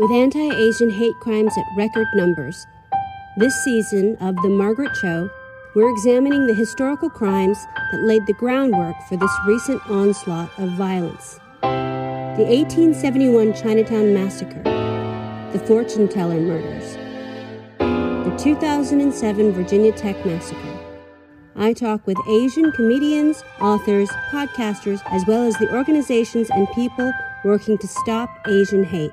With anti Asian hate crimes at record numbers, this season of The Margaret Cho, we're examining the historical crimes that laid the groundwork for this recent onslaught of violence. The 1871 Chinatown Massacre, the fortune teller murders, the 2007 Virginia Tech Massacre. I talk with Asian comedians, authors, podcasters, as well as the organizations and people working to stop Asian hate.